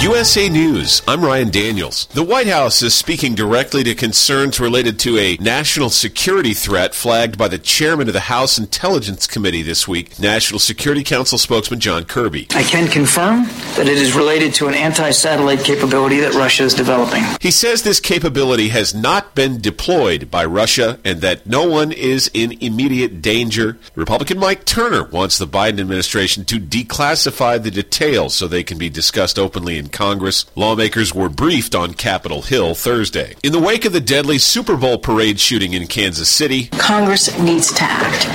USA News. I'm Ryan Daniels. The White House is speaking directly to concerns related to a national security threat flagged by the chairman of the House Intelligence Committee this week, National Security Council spokesman John Kirby. I can confirm that it is related to an anti satellite capability that Russia is developing. He says this capability has not been deployed by Russia and that no one is in immediate danger. Republican Mike Turner wants the Biden administration to declassify the details so they can be discussed openly in Congress. Lawmakers were briefed on Capitol Hill Thursday. In the wake of the deadly Super Bowl parade shooting in Kansas City, Congress needs to act,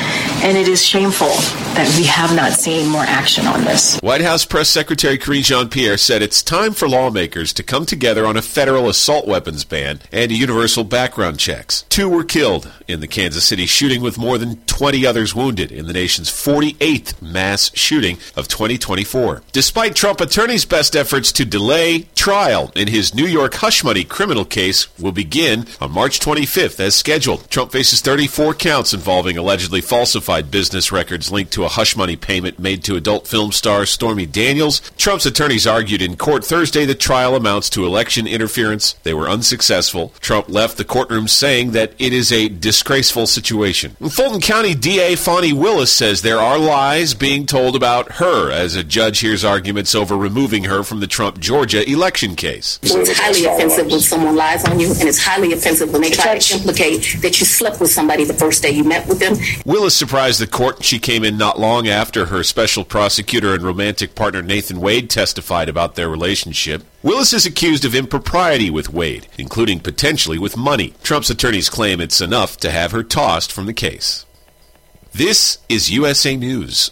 and it is shameful that we have not seen more action on this. White House Press Secretary Karine Jean Pierre said it's time for lawmakers to come together on a federal assault weapons ban and universal background checks. Two were killed in the Kansas City shooting, with more than 20 others wounded in the nation's 48th mass shooting of 2024. Despite Trump attorneys' best efforts to delay trial in his New York hush money criminal case will begin on March 25th as scheduled. Trump faces 34 counts involving allegedly falsified business records linked to a hush money payment made to adult film star Stormy Daniels. Trump's attorneys argued in court Thursday the trial amounts to election interference. They were unsuccessful. Trump left the courtroom saying that it is a disgraceful situation. Fulton County DA Fani Willis says there are lies being told about her as a judge hears arguments over removing her from the Trump Georgia election case. It's highly offensive when someone lies on you, and it's highly offensive when they try to implicate that you slept with somebody the first day you met with them. Willis surprised the court. She came in not long after her special prosecutor and romantic partner Nathan Wade testified about their relationship. Willis is accused of impropriety with Wade, including potentially with money. Trump's attorneys claim it's enough to have her tossed from the case. This is USA News.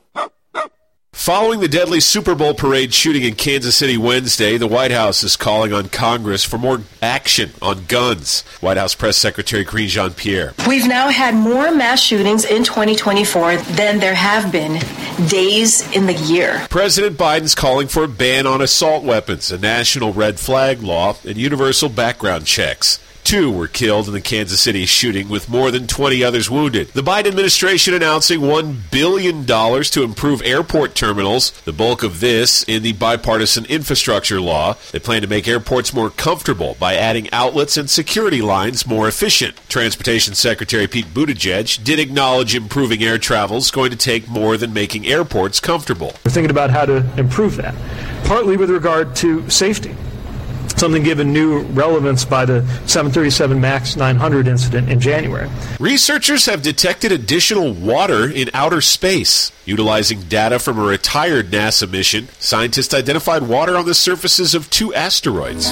Following the deadly Super Bowl parade shooting in Kansas City Wednesday, the White House is calling on Congress for more action on guns. White House Press Secretary Karine Jean Pierre. We've now had more mass shootings in 2024 than there have been days in the year. President Biden's calling for a ban on assault weapons, a national red flag law, and universal background checks. Two were killed in the Kansas City shooting, with more than 20 others wounded. The Biden administration announcing $1 billion to improve airport terminals, the bulk of this in the bipartisan infrastructure law. They plan to make airports more comfortable by adding outlets and security lines more efficient. Transportation Secretary Pete Buttigieg did acknowledge improving air travel is going to take more than making airports comfortable. We're thinking about how to improve that, partly with regard to safety something given new relevance by the 737 MAX 900 incident in January. Researchers have detected additional water in outer space. Utilizing data from a retired NASA mission, scientists identified water on the surfaces of two asteroids.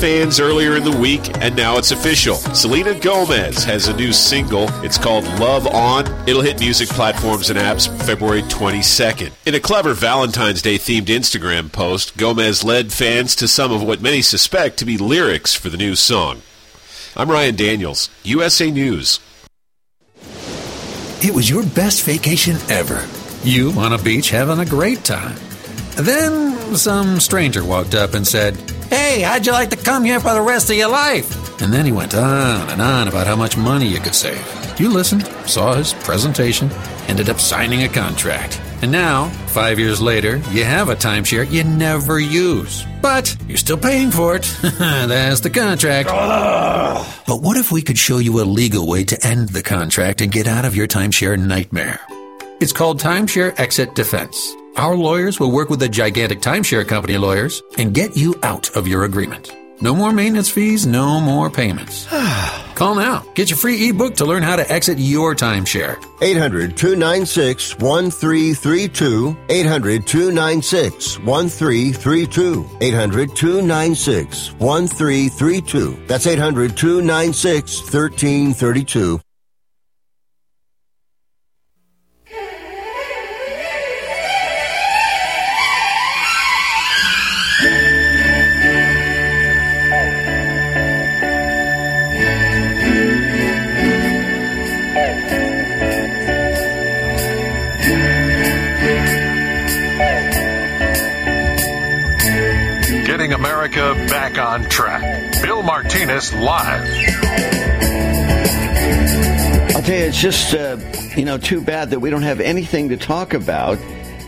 Fans earlier in the week, and now it's official. Selena Gomez has a new single. It's called Love On. It'll hit music platforms and apps February 22nd. In a clever Valentine's Day themed Instagram post, Gomez led fans to some of what many suspect to be lyrics for the new song. I'm Ryan Daniels, USA News. It was your best vacation ever. You on a beach having a great time. Then some stranger walked up and said, Hey, how'd you like to come here for the rest of your life? And then he went on and on about how much money you could save. You listened, saw his presentation, ended up signing a contract. And now, five years later, you have a timeshare you never use. But you're still paying for it. That's the contract. But what if we could show you a legal way to end the contract and get out of your timeshare nightmare? It's called Timeshare Exit Defense. Our lawyers will work with the gigantic timeshare company lawyers and get you out of your agreement. No more maintenance fees, no more payments. Call now. Get your free ebook to learn how to exit your timeshare. 800 296 1332. 800 296 1332. 800 296 1332. That's 800 296 1332. Back on track. Bill Martinez live. I'll tell you, it's just uh, you know too bad that we don't have anything to talk about.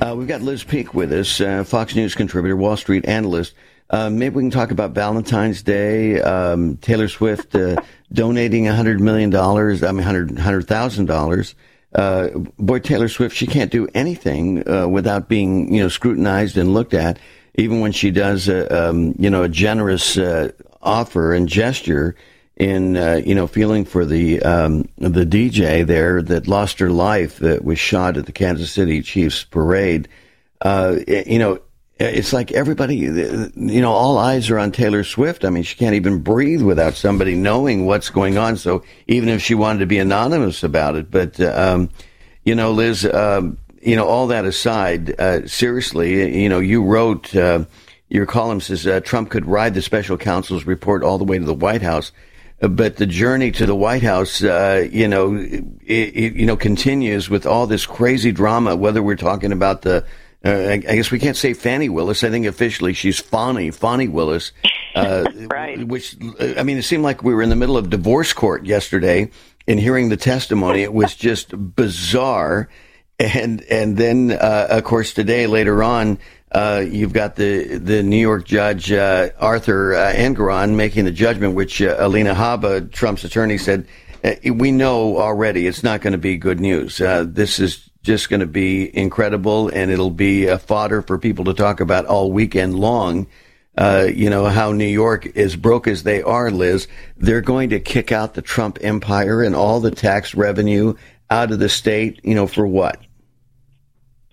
Uh, we've got Liz Peek with us, uh, Fox News contributor, Wall Street analyst. Uh, maybe we can talk about Valentine's Day, um, Taylor Swift uh, donating $100 million, I mean, $100,000. $100, uh, boy, Taylor Swift, she can't do anything uh, without being, you know, scrutinized and looked at. Even when she does, a, um, you know, a generous uh, offer and gesture in, uh, you know, feeling for the um, the DJ there that lost her life that was shot at the Kansas City Chiefs parade. Uh, you know, it's like everybody, you know, all eyes are on Taylor Swift. I mean, she can't even breathe without somebody knowing what's going on. So even if she wanted to be anonymous about it, but, um, you know, Liz, um, you know, all that aside, uh, seriously, you know, you wrote, uh, your column says uh, Trump could ride the special counsel's report all the way to the White House. Uh, But the journey to the White House, uh, you know, it, it, you know, continues with all this crazy drama. Whether we're talking about the uh, I, I guess we can't say Fannie Willis. I think officially she's Fonnie, Fonnie Willis. Uh, right. Which, I mean, it seemed like we were in the middle of divorce court yesterday and hearing the testimony. It was just bizarre. And, and then, uh, of course, today, later on, uh, you've got the, the New York judge, uh, Arthur uh, Engoron making the judgment, which uh, Alina Habba, Trump's attorney, said, uh, we know already it's not going to be good news. Uh, this is just going to be incredible, and it'll be a fodder for people to talk about all weekend long. You know how New York, as broke as they are, Liz, they're going to kick out the Trump empire and all the tax revenue out of the state. You know for what?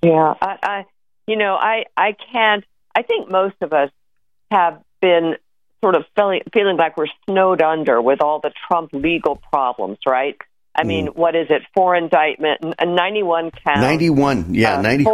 Yeah, I, I you know, I I can't. I think most of us have been sort of feeling feeling like we're snowed under with all the Trump legal problems, right? I mean, Mm. what is it? Four indictment, n- 91 counts. 91, yeah, uh, 91.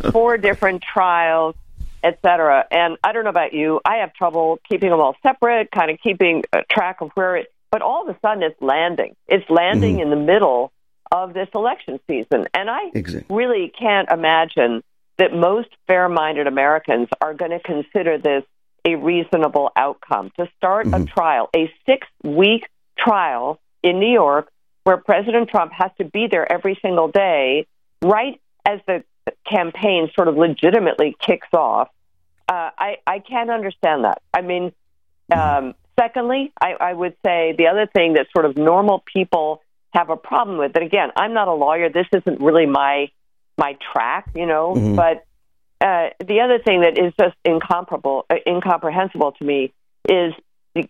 Four, four different trials, etc. And I don't know about you, I have trouble keeping them all separate, kind of keeping uh, track of where it. But all of a sudden, it's landing. It's landing Mm-hmm. in the middle of this election season, and I Exactly. really can't imagine that most fair-minded Americans are going to consider this a reasonable outcome to start a trial, a six-week trial in New York where President Trump has to be there every single day, right as the campaign sort of legitimately kicks off. Uh, I, I can't understand that. I mean, um, secondly, I, I would say the other thing that sort of normal people have a problem with, and again, I'm not a lawyer. This isn't really my my track, you know, Mhm. but uh, the other thing that is just incomparable, uh, incomprehensible to me is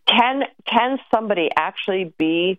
can can somebody actually be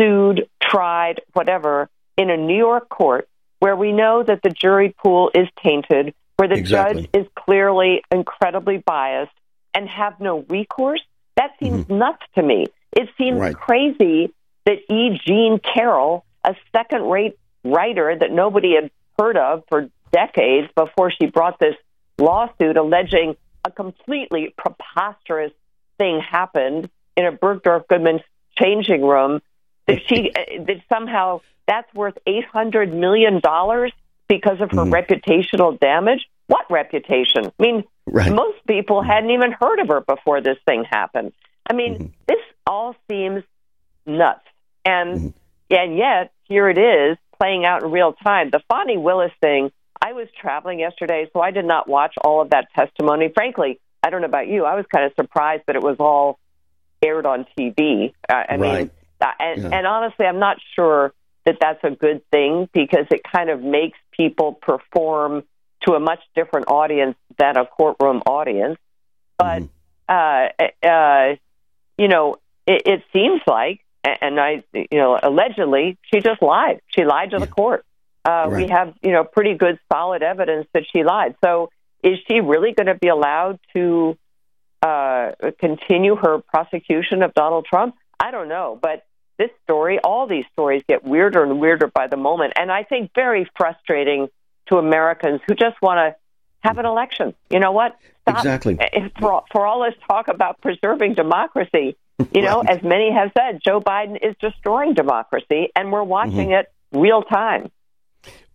sued, tried, whatever, in a New York court where we know that the jury pool is tainted, where the Exactly. judge is clearly incredibly biased, and have no recourse? That seems nuts to me. It seems Right. crazy that E. Jean Carroll, a second rate writer that nobody had heard of for decades before she brought this lawsuit alleging a completely preposterous thing happened in a Bergdorf Goodman changing room, that she that somehow that's worth eight hundred million dollars because of her mm-hmm. reputational damage. What reputation? I mean, Right. most people mm-hmm. hadn't even heard of her before this thing happened. I mean, mm-hmm. this all seems nuts, and and yet here it is playing out in real time. The Fonnie Willis thing. I was traveling yesterday, so I did not watch all of that testimony. Frankly, I don't know about you. I was kind of surprised that it was all aired on TV. Uh, I mean, uh, and, Yeah. and honestly, I'm not sure that that's a good thing because it kind of makes people perform to a much different audience than a courtroom audience. But uh, uh, you know, it, it seems like, and I, you know, allegedly, she just lied. She lied to the court. Uh, We have, you know, pretty good, solid evidence that she lied. So, is she really going to be allowed to uh, continue her prosecution of Donald Trump? I don't know, but this story, all these stories get weirder and weirder by the moment, and I think very frustrating to Americans who just want to have an election. You know what? Stop. Exactly. For, for all this talk about preserving democracy, you know, as many have said, Joe Biden is destroying democracy, and we're watching mm-hmm. it real time.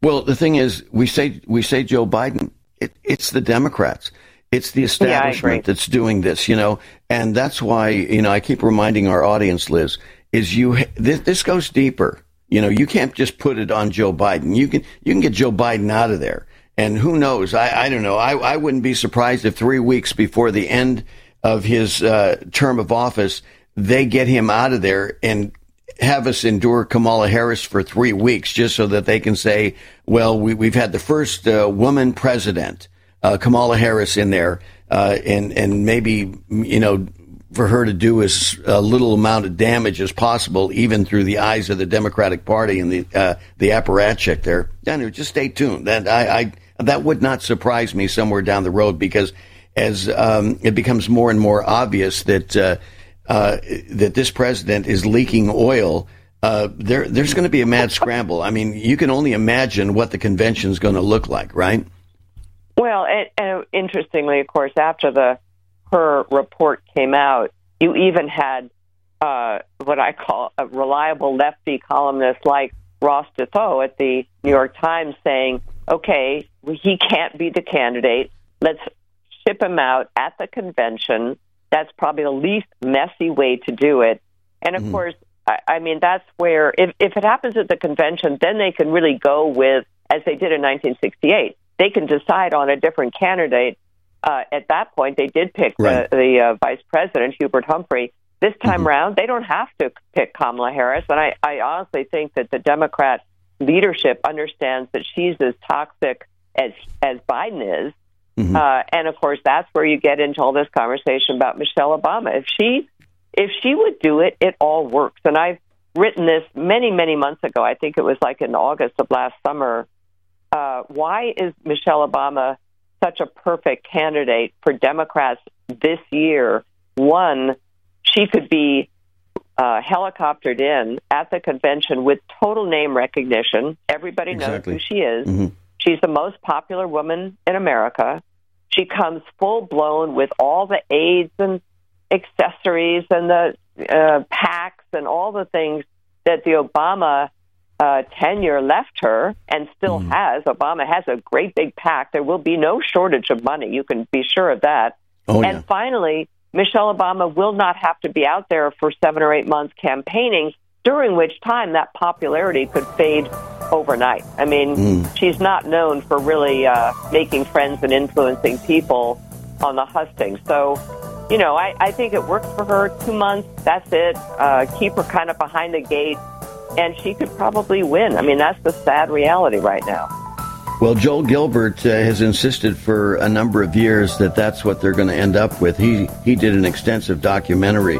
Well, the thing is, we say we say Joe Biden. It, it's the Democrats. It's the establishment that's doing this, you know, and that's why you know I keep reminding our audience, Liz, is you this, this goes deeper. You know, you can't just put it on Joe Biden. You can you can get Joe Biden out of there, and who knows? I I don't know. I I wouldn't be surprised if three weeks before the end of his uh, term of office, they get him out of there and have us endure Kamala Harris for three weeks just so that they can say, well, we, we've had the first uh, woman president, uh, Kamala Harris, in there, uh, and and maybe you know for her to do as a little amount of damage as possible, even through the eyes of the Democratic Party and the uh, the apparatchik there. Anyway, just stay tuned. That I, I that would not surprise me somewhere down the road because as um, it becomes more and more obvious that uh, uh, that this president is leaking oil, uh, there there's going to be a mad scramble. I mean, you can only imagine what the convention is going to look like, right? Well, and, and interestingly, of course, after the Hur report came out, you even had uh, what I call a reliable lefty columnist like Ross Defoe at the New York Times saying, "Okay, he can't be the candidate. Let's ship him out at the convention. That's probably the least messy way to do it." And of course, I, I mean that's where if if it happens at the convention, then they can really go with as they did in 1968. They can decide on a different candidate. Uh, at that point, they did pick Right. the, the uh, vice president, Hubert Humphrey. This time around, they don't have to pick Kamala Harris. And I, I honestly think that the Democrat leadership understands that she's as toxic as as Biden is. Uh, and of course, that's where you get into all this conversation about Michelle Obama. If she if she would do it, it all works. And I've written this many, many months ago. I think it was like in August of last summer. Uh, why is Michelle Obama such a perfect candidate for Democrats this year? One, she could be uh, helicoptered in at the convention with total name recognition. Everybody Exactly. knows who she is. She's the most popular woman in America. She comes full blown with all the aides and accessories and the uh, PACs and all the things that the Obama uh, tenure left her and still has. Obama has a great big PAC. There will be no shortage of money. You can be sure of that. Oh, and yeah. finally, Michelle Obama will not have to be out there for seven or eight months campaigning, during which time that popularity could fade overnight. I mean, she's not known for really uh, making friends and influencing people on the hustings. So, you know, I, I think it works for her. Two months, that's it. Uh, keep her kind of behind the gate, and she could probably win. I mean, that's the sad reality right now. Well, Joel Gilbert uh, has insisted for a number of years that that's what they're going to end up with. He he did an extensive documentary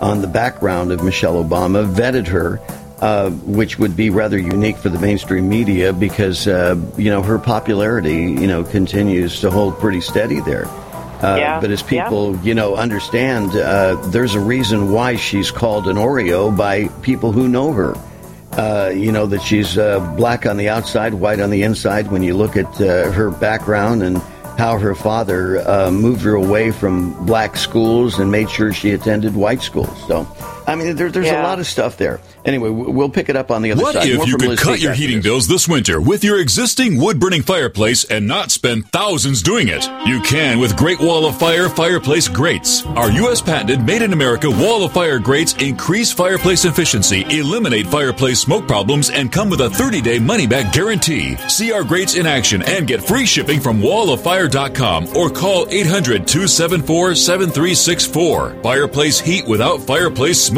on the background of Michelle Obama, vetted her, uh, which would be rather unique for the mainstream media because uh, you know her popularity you know continues to hold pretty steady there. Uh, Yeah, But as people, you know, understand, uh, there's a reason why she's called an Oreo by people who know her. Uh, you know that she's uh, black on the outside, white on the inside. When you look at uh, her background and how her father uh, moved her away from black schools and made sure she attended white schools. So, I mean, there, there's a lot of stuff there. Anyway, we- we'll pick it up on the other side. What if More you could Liz cut Peek your heating this. bills this winter with your existing wood burning fireplace and not spend thousands doing it? You can with Great Wall of Fire fireplace grates. Our U.S. patented made in America Wall of Fire grates increase fireplace efficiency, eliminate fireplace smoke problems, and come with a 30 day money back guarantee. See our grates in action and get free shipping from walloffire.com or call 800 274 7364. Fireplace heat without fireplace smoke.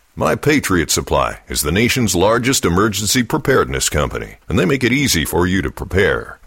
My Patriot Supply is the nation's largest emergency preparedness company, and they make it easy for you to prepare.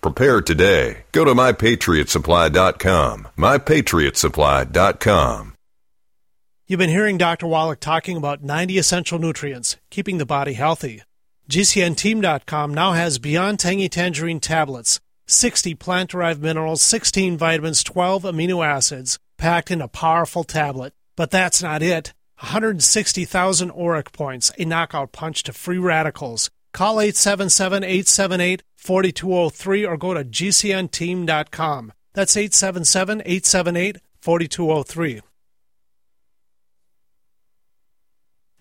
Prepare today. Go to mypatriotsupply.com. Mypatriotsupply.com. You've been hearing Dr. Wallach talking about 90 essential nutrients, keeping the body healthy. GCNteam.com now has Beyond Tangy Tangerine tablets, 60 plant derived minerals, 16 vitamins, 12 amino acids, packed in a powerful tablet. But that's not it. 160,000 ORAC points, a knockout punch to free radicals. Call 877 878 4203 or go to GCNteam.com. That's 877 878 4203.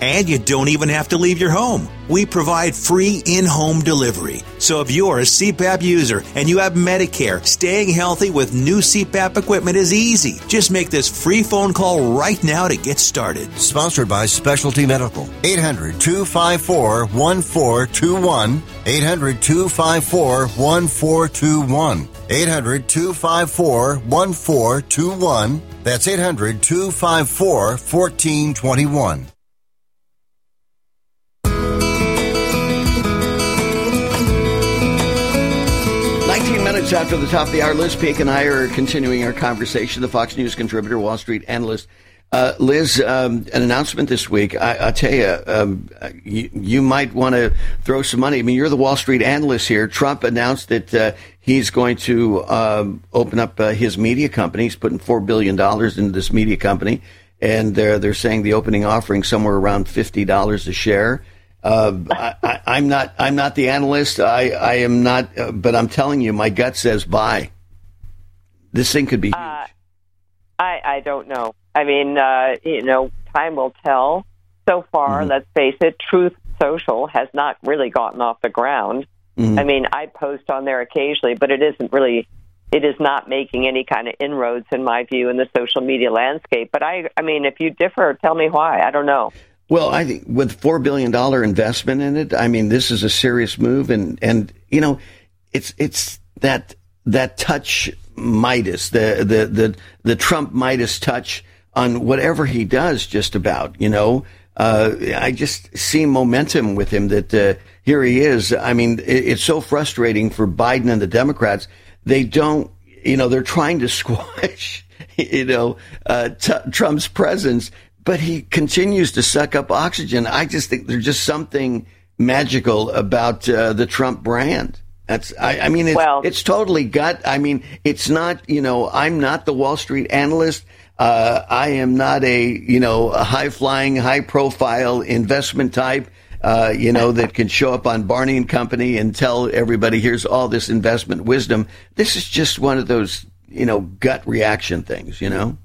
And you don't even have to leave your home. We provide free in home delivery. So if you're a CPAP user and you have Medicare, staying healthy with new CPAP equipment is easy. Just make this free phone call right now to get started. Sponsored by Specialty Medical. 800 254 1421. 800 254 1421. 800 254 1421. That's 800 254 1421. After the top of the hour, Liz Peek and I are continuing our conversation. The Fox News contributor, Wall Street analyst. Uh, Liz, um, an announcement this week. I, I tell you, um, you, you might want to throw some money. I mean, you're the Wall Street analyst here. Trump announced that uh, he's going to um, open up uh, his media company. He's putting four billion dollars into this media company, and they're they're saying the opening offering somewhere around fifty dollars a share. Uh, I, I'm not. I'm not the analyst. I, I am not. Uh, but I'm telling you, my gut says buy. This thing could be huge. Uh, I I don't know. I mean, uh, you know, time will tell. So far, Mm-hmm. let's face it, Truth Social has not really gotten off the ground. Mhm. I mean, I post on there occasionally, but it isn't really. It is not making any kind of inroads, in my view, in the social media landscape. But I, I mean, if you differ, tell me why. I don't know. Well, I think with four billion dollar investment in it, I mean, this is a serious move, and and you know, it's it's that that touch Midas, the the the the Trump Midas touch on whatever he does, just about. You know, uh, I just see momentum with him. That uh, here he is. I mean, it, it's so frustrating for Biden and the Democrats. They don't, you know, they're trying to squash, you know, uh, t- Trump's presence, but he continues to suck up oxygen. I just think there's just something magical about uh, the Trump brand. That's, I, I mean, it's, it's totally gut. I mean, it's not, you know, I'm not the Wall Street analyst. Uh, I am not a, you know, a high flying, high profile investment type. Uh, you know, that can show up on Varney and Company and tell everybody, here's all this investment wisdom. This is just one of those, you know, gut reaction things, you know?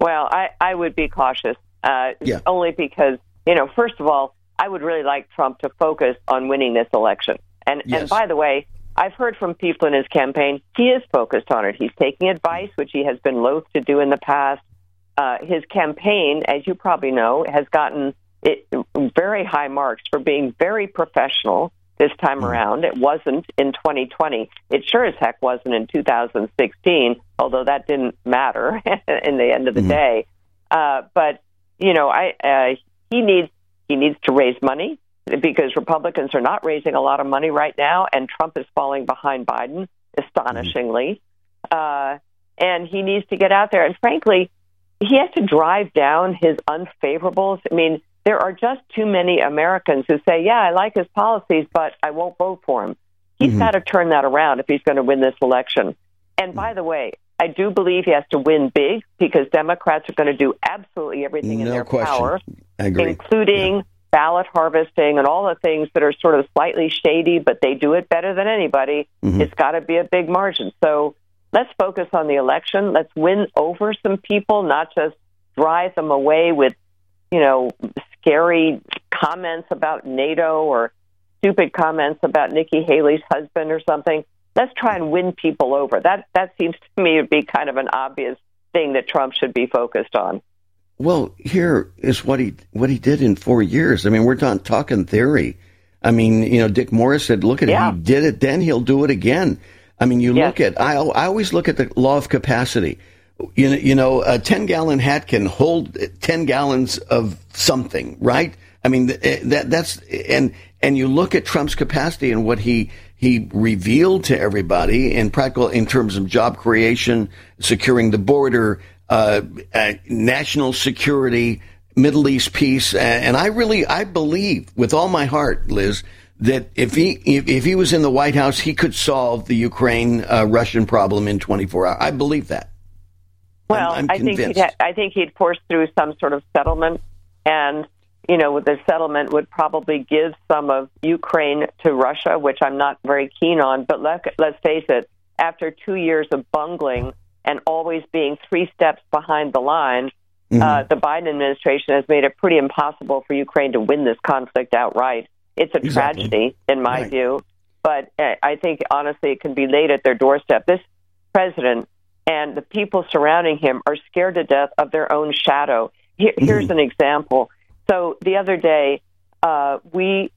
Well, I, I would be cautious, uh, Yeah. only because, you know, first of all, I would really like Trump to focus on winning this election. And, and by the way, I've heard from people in his campaign, he is focused on it. He's taking advice, which he has been loath to do in the past. Uh, his campaign, as you probably know, has gotten it, very high marks for being very professional this time around. It wasn't in 2020. It sure as heck wasn't in 2016, although that didn't matter in the end of the day. Uh, but you know, I uh, he needs he needs to raise money because Republicans are not raising a lot of money right now, and Trump is falling behind Biden astonishingly. Uh, and he needs to get out there. And frankly, he has to drive down his unfavorables. I mean, there are just too many Americans who say, "Yeah, I like his policies, but I won't vote for him." He's got to turn that around if he's going to win this election. And by the way, I do believe he has to win big because Democrats are going to do absolutely everything in No their question. power, including ballot harvesting and all the things that are sort of slightly shady, but they do it better than anybody. Mhm. It's got to be a big margin. So let's focus on the election. Let's win over some people, not just drive them away with, you know, scary comments about NATO or stupid comments about Nikki Haley's husband or something. Let's try and win people over. That that seems to me to be kind of an obvious thing that Trump should be focused on. Well, here is what he what he did in four years. I mean, we're not talking theory. I mean, you know, Dick Morris said, "Look at Yeah. it. He did it. Then he'll do it again." I mean, you look at. I I always look at the law of capacity. You know, you know, a ten gallon hat can hold ten gallons of something, right? I mean, eh, that that's and and you look at Trump's capacity and what he he revealed to everybody in practical in terms of job creation, securing the border, uh, uh, national security, Middle East peace, and I really I believe with all my heart, Liz, that if he if, if he was in the White House, he could solve the Ukraine uh, Russian problem in 24 hours. I believe that. Well, I'm I think he'd ha- I think he'd force through some sort of settlement, and you know, the settlement would probably give some of Ukraine to Russia, which I'm not very keen on. But let, let's face it, after two years of bungling and always being three steps behind the line, uh, the Biden administration has made it pretty impossible for Ukraine to win this conflict outright. It's a Exactly. tragedy, in my view. But uh, I think honestly, it can be laid at their doorstep. This president and the people surrounding him are scared to death of their own shadow. Here, here's an example. So the other day, uh, we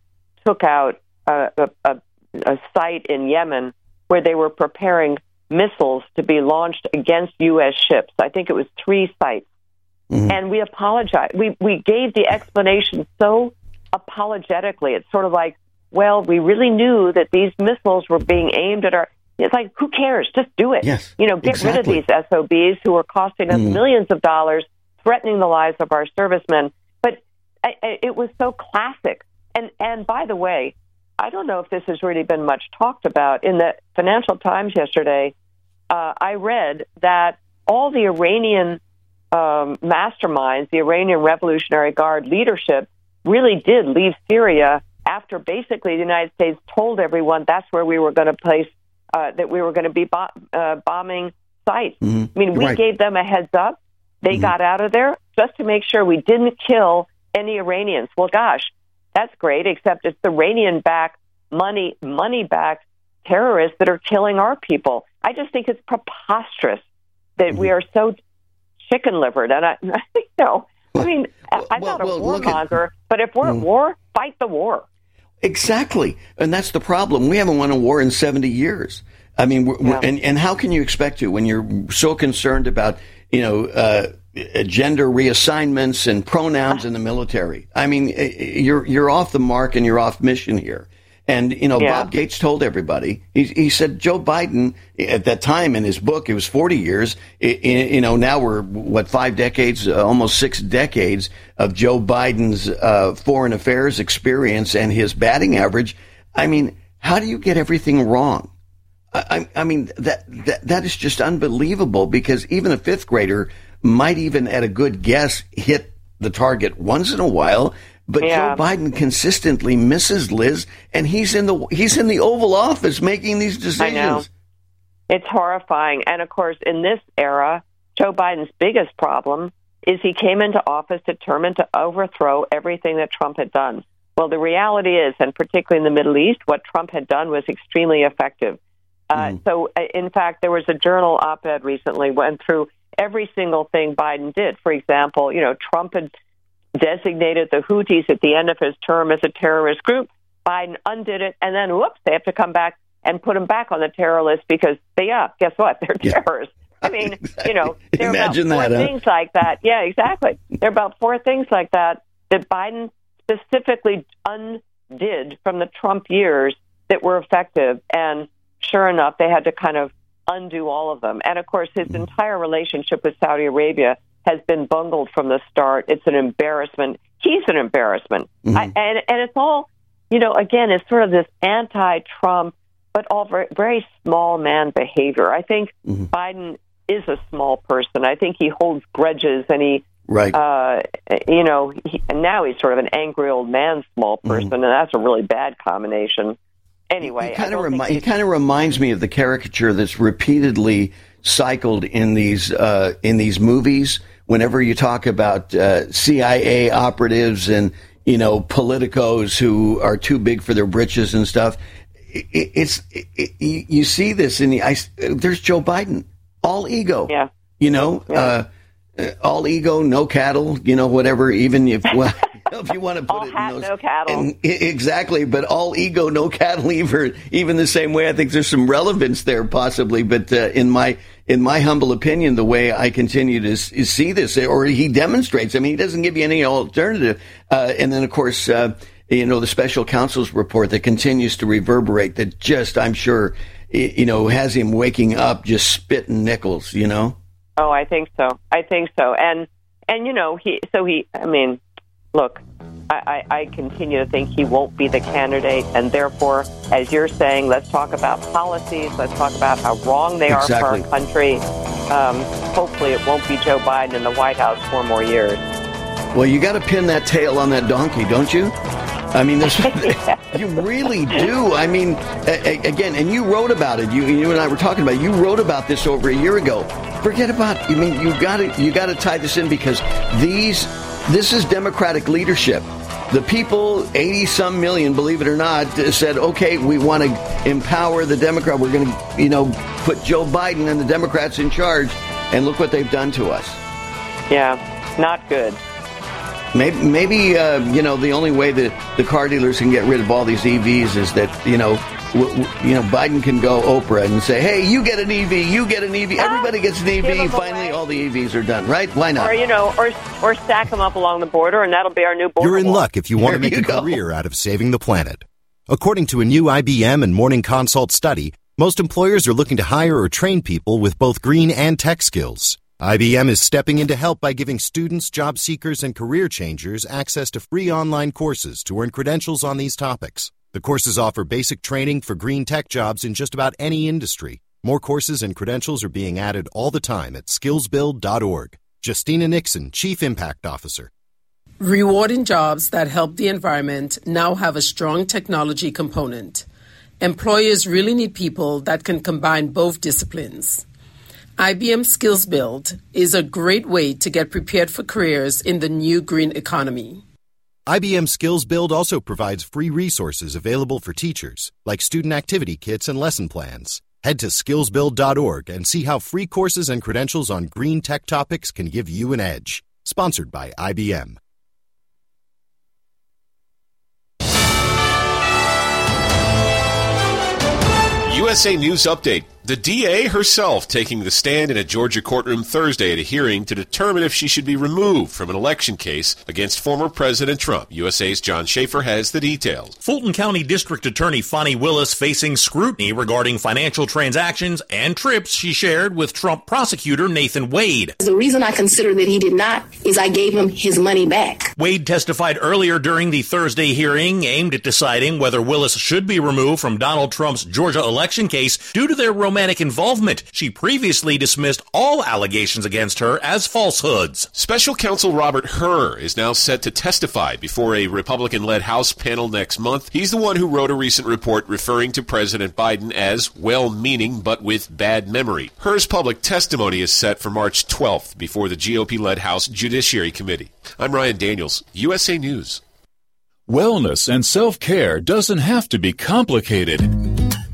took out a, a, a, site in Yemen where they were preparing missiles to be launched against U.S. ships. I think it was three sites. And we apologized. We we gave the explanation so apologetically. It's sort of like, well, we really knew that these missiles were being aimed at our. It's like, who cares? Just do it. Yes, you know, get exactly. rid of these SOBs who are costing us Mhm. millions of dollars, threatening the lives of our servicemen. I, I, it was so classic. And and by the way, I don't know if this has really been much talked about in the Financial Times yesterday. Uh, I read that all the Iranian um, masterminds, the Iranian Revolutionary Guard leadership, really did leave Syria after basically the United States told everyone that's where we were going to place, uh, that we were going to be bo- uh, bombing sites. Mm-hmm. I mean, we Right. gave them a heads up. They got out of there just to make sure we didn't kill any Iranians. Well, gosh, that's great, except it's the Iranian backed money, money backed terrorists that are killing our people. I just think it's preposterous that we are so chicken livered. And I, you know, I mean, I'm not a well, look at- but if we're at war, fight the war. Exactly, and that's the problem. We haven't won a war in seventy years. I mean, we're, we're- and and how can you expect to when you're so concerned about you know uh, gender reassignments and pronouns in the military? I mean, eh, eh, you're you're off the mark and you're off mission here. And you know, Yeah. Bob Gates told everybody. He, he said Joe Biden at that time in his book, it was 40 years. I- I- you know, now we're what five decades, uh, almost six decades of Joe Biden's uh, foreign affairs experience and his batting average. I mean, how do you get everything wrong? I, I I mean that, that that is just unbelievable because even a fifth grader might even at a good guess hit the target once in a while, but Yeah. Joe Biden consistently misses Liz, and he's in the he's in the Oval Office making these I know. decisions. It's horrifying. And of course, in this era, Joe Biden's biggest problem is he came into office determined to overthrow everything that Trump had done. Well, the reality is, and particularly in the Middle East, what Trump had done was extremely effective. Uh, So, uh, in fact, there was a journal op ed recently went through every single thing Biden did. For example, you know, Trump had designated the Houthis at the end of his term as a terrorist group. Biden undid it, and then whoops, they have to come back and put them back on the terror list because they, yeah, guess what? They're terrorists. I mean, you know, there are Imagine about four that, huh? things like that. Yeah, exactly. There are about four things like that that Biden specifically undid from the Trump years that were effective. And sure enough, they had to kind of undo all of them. And of course, his mm-hmm. entire relationship with Saudi Arabia has been bungled from the start. It's an embarrassment. He's an embarrassment. I, mm-hmm. and, and it's all, you know, again, it's sort of this anti Trump, but all very, very small man behavior. I think mm-hmm. Biden is a small person. I think he holds grudges and he, Right. uh, you know, he, and now he's sort of an angry old man, small person, and that's a really bad combination. Anyway, He I kind of remi- he's- kind of reminds me of the caricature that's repeatedly cycled in these uh, in these movies. Whenever you talk about uh, CIA operatives and you know politicos who are too big for their britches and stuff, i i- it's i i you see this in the. I, there's Joe Biden, all ego. Yeah. You know. Uh, uh, all ego, no cattle, you know, whatever. Even if well, if you want to put all it hat, in those, no cattle. and- exactly, but all ego, no cattle. Even even the same way, I think there's some relevance there, possibly. But uh, in my in my humble opinion, the way I continue to s- see this, or he demonstrates. I mean, he doesn't give you any alternative. Uh, and then, of course, uh, you know, the special counsel's report that continues to reverberate. That just, I'm sure, you know, has him waking up just spitting nickels. You know. Oh, I think so. I think so. And and you know he so he. I mean, look, I, I, I continue to think he won't be the candidate, and therefore, as you're saying, let's talk about policies. Let's talk about how wrong they Exactly. are for our country. Um, hopefully, it won't be Joe Biden in the White House four more years. Well, you got to pin that tail on that donkey, don't you? I mean, this, you really do. I mean, a, a- again, and you wrote about it. You, you and I were talking about. It. You wrote about this over a year ago. Forget about. I mean, you got to you got to tie this in because these this is Democratic leadership. The people, eighty some million, believe it or not, said, "Okay, we want to empower the Democrat. We're going to, you know, put Joe Biden and the Democrats in charge." And look what they've done to us. Yeah, not good. Maybe, maybe uh, you know the only way that the car dealers can get rid of all these EVs is that you know, w- w- you know, Biden can go Oprah and say, "Hey, you get an EV, you get an EV, everybody gets an EV." Finally, all the EVs are done, right? Why not? Or you know, or or stack them up along the border, and that'll be our new border. You're in wall. luck if you want to make a go. career out of saving the planet. According to a new IBM and Morning Consult study, most employers are looking to hire or train people with both green and tech skills. IBM is stepping in to help by giving students, job seekers, and career changers access to free online courses to earn credentials on these topics. The courses offer basic training for green tech jobs in just about any industry. More courses and credentials are being added all the time at skillsbuild.org. Justina Nixon, Chief Impact Officer. Rewarding jobs that help the environment now have a strong technology component. Employers really need people that can combine both disciplines. IBM Skills Build is a great way to get prepared for careers in the new green economy. IBM Skills Build also provides free resources available for teachers, like student activity kits and lesson plans. Head to skillsbuild.org and see how free courses and credentials on green tech topics can give you an edge. Sponsored by IBM. USA News Update. The DA herself taking the stand in a Georgia courtroom Thursday at a hearing to determine if she should be removed from an election case against former President Trump. USA's John Schaefer has the details. Fulton County District Attorney Fani Willis facing scrutiny regarding financial transactions and trips she shared with Trump prosecutor Nathan Wade. The reason I consider that he did not is I gave him his money back. Wade testified earlier during the Thursday hearing aimed at deciding whether Willis should be removed from Donald Trump's Georgia election case due to their romantic romantic involvement. She previously dismissed all allegations against her as falsehoods. Special counsel Robert Hur is now set to testify before a Republican led House panel next month. He's the one who wrote a recent report referring to President Biden as well meaning but with bad memory. Hur's public testimony is set for March 12th before the GOP led House Judiciary Committee. I'm Ryan Daniels, USA News. Wellness and self care doesn't have to be complicated.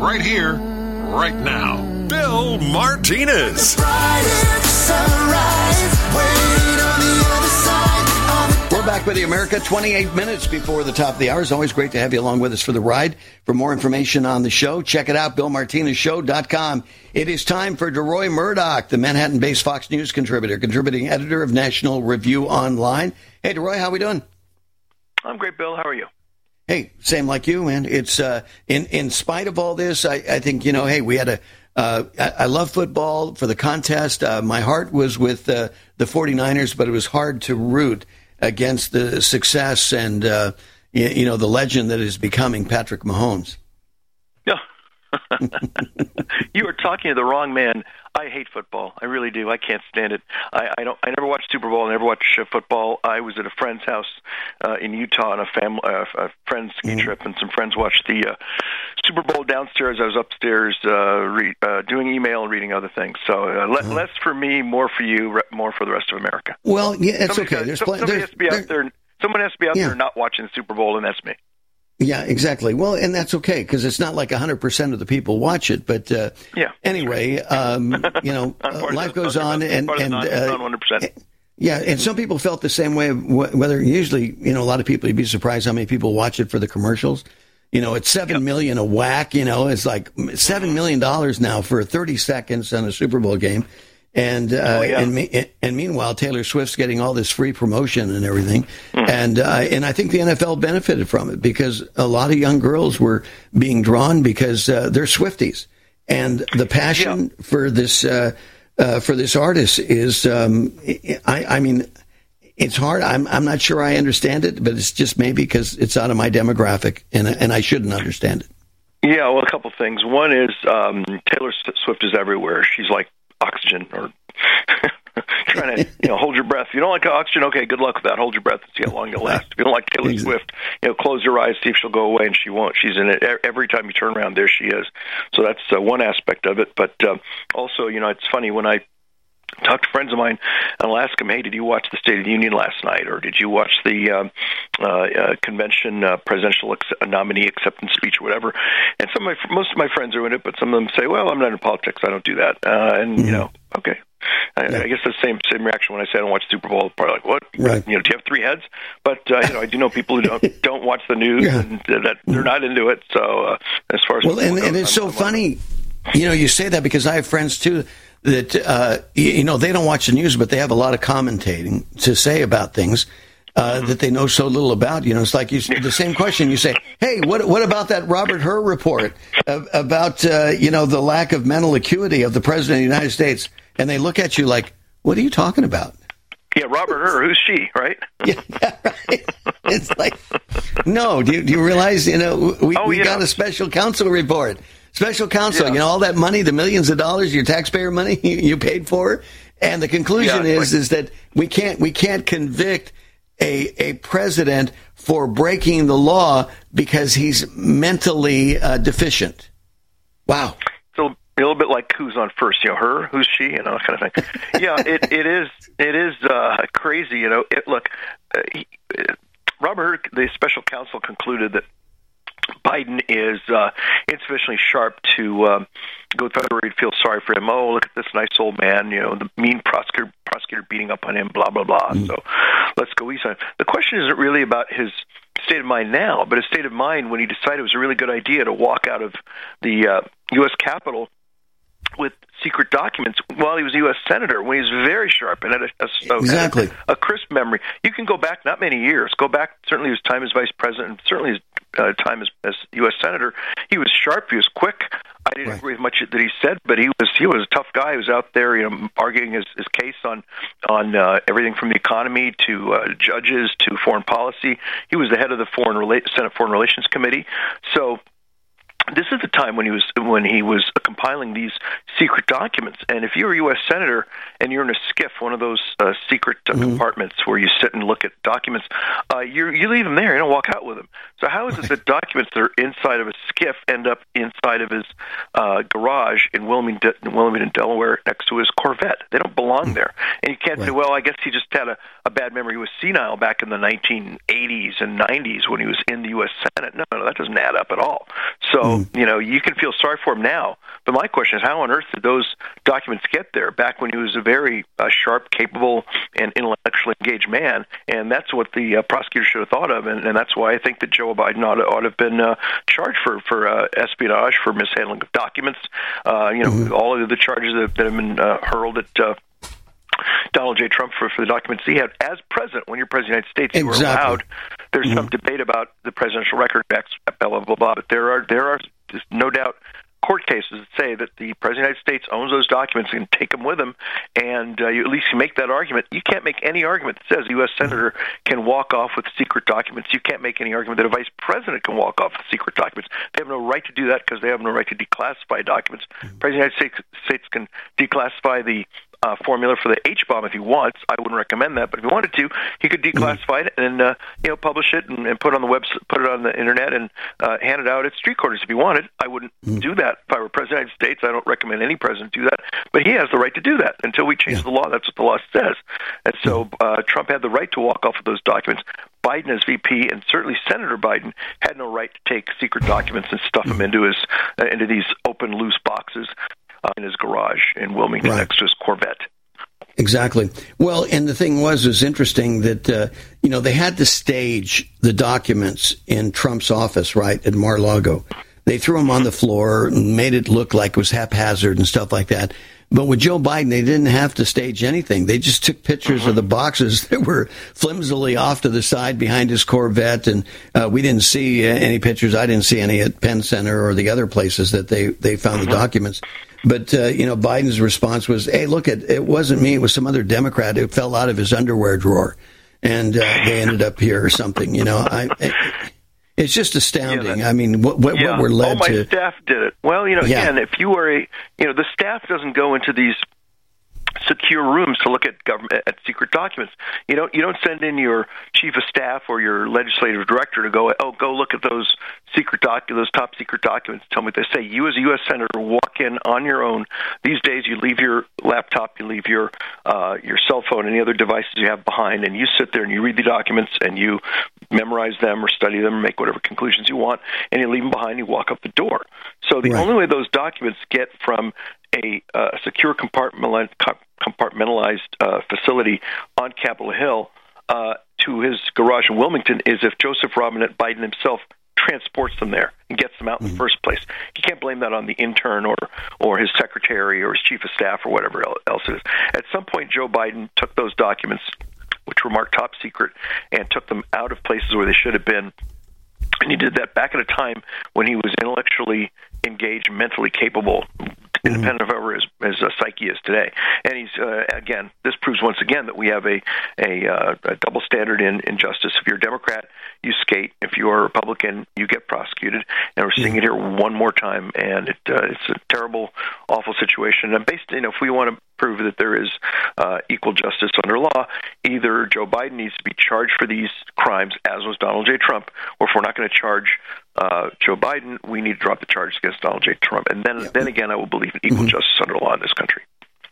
Right here, right now. Bill Martinez. We're back with the America 28 minutes before the top of the hour. It's always great to have you along with us for the ride. For more information on the show, check it out, BillMartinezShow.com. It is time for DeRoy Murdock, the Manhattan-based Fox News contributor, contributing editor of National Review Online. Hey, DeRoy, how we doing? I'm great, Bill. How are you? Hey, same like you, man. It's uh, in in spite of all this, I, I think you know. Hey, we had a. Uh, I, I love football for the contest. Uh, my heart was with uh, the 49ers, but it was hard to root against the success and uh, you, you know the legend that is becoming Patrick Mahomes. You are talking to the wrong man. I hate football. I really do. I can't stand it. I, I don't. I never watched Super Bowl. I never watched uh, football. I was at a friend's house uh, in Utah on a family, uh, a friend's ski mm. trip, and some friends watched the uh, Super Bowl downstairs. I was upstairs uh, re- uh, doing email and reading other things. So uh, le- uh-huh. less for me, more for you, re- more for the rest of America. Well, yeah, it's somebody okay. There's, somebody there's, has to be out there. Someone has to be out yeah. there not watching the Super Bowl, and that's me. Yeah, exactly. Well, and that's okay because it's not like 100% of the people watch it. But uh, yeah. anyway, um, you know, uh, life goes on, and and uh, 100%. Yeah, and some people felt the same way. Whether usually, you know, a lot of people, you'd be surprised how many people watch it for the commercials. You know, it's seven yep. million a whack. You know, it's like seven million dollars now for 30 seconds on a Super Bowl game. And uh, oh, yeah. and me, and meanwhile, Taylor Swift's getting all this free promotion and everything, mm. and uh, and I think the NFL benefited from it because a lot of young girls were being drawn because uh, they're Swifties, and the passion yeah. for this uh, uh, for this artist is, um, I, I mean, it's hard. I'm I'm not sure I understand it, but it's just maybe because it's out of my demographic, and and I shouldn't understand it. Yeah, well, a couple things. One is um, Taylor Swift is everywhere. She's like oxygen or trying to you know hold your breath. If you don't like oxygen, okay, good luck with that. Hold your breath and see how long it'll last. If you don't like Taylor Swift, you know, close your eyes, see if she'll go away, and she won't. She's in it every time you turn around. There she is. So that's uh, one aspect of it. But uh, also, you know, it's funny when I talk to friends of mine and I'll ask them, "Hey, did you watch the State of the Union last night, or did you watch the uh, uh, uh, convention uh, presidential ex- nominee acceptance speech, or whatever?" And some of my most of my friends are in it, but some of them say, "Well, I'm not in politics. I don't do that." Uh, and mm-hmm. you know, okay. I, I guess the same same reaction when I say I don't watch Super Bowl. Probably like, what? Right. You know, do you have three heads? But uh, you know, I do know people who don't don't watch the news Yeah. and that they're not into it. So uh, as far as Well, and, people and it's I'm- so I'm funny, you know, you say that because I have friends too that uh, you, know they don't watch the news, but they have a lot of commentating to say about things. Uh, that they know so little about, you know, it's like you, the same question. You say, "Hey, what what about that Robert Hur report about uh, you know the lack of mental acuity of the president of the United States?" And they look at you like, "What are you talking about?" Yeah, Robert Hur, who's she, right? Yeah, right. It's like, no. Do you, do you realize? You know, we Oh, we yeah. got a special counsel report. Special counsel. You know, all that money, the millions of dollars, your taxpayer money you, paid for, and the conclusion Yeah, is is that we can't we can't convict a a president for breaking the law because he's mentally uh, deficient. Wow. It's a little, a little bit like who's on first, you know, her, who's she, you know, that kind of thing. yeah, it it is it is uh, crazy, you know. It look, uh, he, uh, Robert, Hur, the special counsel concluded that Biden is uh, insufficiently sharp to um, go to and feel sorry for him. Oh, look at this nice old man, you know, the mean prosecutor prosecutor beating up on him, blah blah blah. So let's go easy on him. The question isn't really about his state of mind now, but his state of mind when he decided it was a really good idea to walk out of the uh, U.S. Capitol with secret documents while he was a U.S. senator, when he was very sharp and had a, a, a, Exactly. a crisp memory. You can go back not many years. Go back certainly his time as vice president, and certainly his uh, time as, as U.S. senator. He was sharp. He was quick. I didn't agree with much that he said, but he was he was a tough guy. He was out there, you know, arguing his, his case on on uh, everything from the economy to uh, judges to foreign policy. He was the head of the foreign Rela- Senate Foreign Relations Committee. So this is the time when he was when he was compiling these secret documents. And if you're a U.S. senator and you're in a SCIF, one of those uh, secret uh, compartments where you sit and look at documents, uh, you you leave them there. You don't walk out with them. So how is it that documents that are inside of a SCIF end up inside of his uh, garage in Wilmington, Wilmington, Delaware, next to his Corvette? They don't belong there. And you can't say, well, I guess he just had a, a bad memory. He was senile back in the 1980s and 90s when he was in the U.S. Senate. No, no, that doesn't add up at all. So you know, you can feel sorry for him now. But my question is, how on earth did those documents get there back when he was a very uh, sharp, capable, and intellectually engaged man? And that's what the uh, prosecutor should have thought of, and, and that's why I think that Joe Biden ought to, ought to have been uh, charged for for uh, espionage, for mishandling of documents. Uh, you know, all of the charges that, that have been uh, hurled at. Uh, Donald J. Trump for, for the documents he had as president. When you're president of the United States, you were Exactly. allowed. There's some debate about the presidential record acts, blah blah blah. But there are there are no doubt court cases that say that the president of the United States owns those documents and can take them with him, and uh, you at least you make that argument. You can't make any argument that says a U.S. senator can walk off with secret documents. You can't make any argument that a vice president can walk off with secret documents. They have no right to do that because they have no right to declassify documents. President of the United States, States can declassify the uh, formula for the H bomb if he wants. I wouldn't recommend that, but if he wanted to, he could declassify it and uh, you know publish it and, and put it on the web, put it on the internet, and uh, hand it out at street corners if he wanted. I wouldn't do that if I were president of the United States. I don't recommend any president do that, but he has the right to do that until we change the law. That's what the law says. And so uh, Trump had the right to walk off of those documents. Biden as VP and certainly Senator Biden had no right to take secret documents and stuff them into his uh, into these open loose boxes uh, in his garage in Wilmington next to his Corvette. Exactly. Well, and the thing was, it was interesting that, uh, you know, they had to stage the documents in Trump's office, right, at Mar-Lago. They threw them on the floor and made it look like it was haphazard and stuff like that. But with Joe Biden, they didn't have to stage anything. They just took pictures of the boxes that were flimsily off to the side behind his Corvette. And uh, we didn't see any pictures. I didn't see any at Penn Center or the other places that they, they found the documents. But uh, you know, Biden's response was, "Hey, look, it, it wasn't me. It was some other Democrat who fell out of his underwear drawer, and uh, they ended up here or something." You know, I, it, it's just astounding. I mean, what, what, yeah. what we're led oh, my to. staff did it. Well, you know, Yeah. again, if you were a, you know, the staff doesn't go into these secure rooms to look at government at secret documents. You don't you don't send in your chief of staff or your legislative director to go oh go look at those secret doc those top secret documents. Tell me what they say. You as a U.S. senator walk in on your own. These days you leave your laptop, you leave your uh, your cell phone, any other devices you have behind, and you sit there and you read the documents and you memorize them or study them or make whatever conclusions you want, and you leave them behind. You walk up the door. So the Right. only way those documents get from a uh, secure compartmentalized, compartmentalized uh, facility on Capitol Hill uh, to his garage in Wilmington is if Joseph Robinette Biden himself transports them there and gets them out in the first place. You can't blame that on the intern or or his secretary or his chief of staff or whatever else it is. At some point, Joe Biden took those documents, which were marked top secret, and took them out of places where they should have been. And he did that back at a time when he was intellectually engaged, mentally capable, independent of whoever his, his uh, psyche is today. And he's uh, again, this proves once again that we have a a, uh, a double standard in, in justice. If you're a Democrat, you skate. If you are a Republican, you get prosecuted. And we're seeing it here one more time, and it uh, it's a terrible, awful situation. And based, you know, if we want to prove that there is uh, equal justice under law, either Joe Biden needs to be charged for these crimes, as was Donald J. Trump, or if we're not going to charge uh, Joe Biden, we need to drop the charges against Donald J. Trump. And then, then again, I will believe in equal justice under law in this country.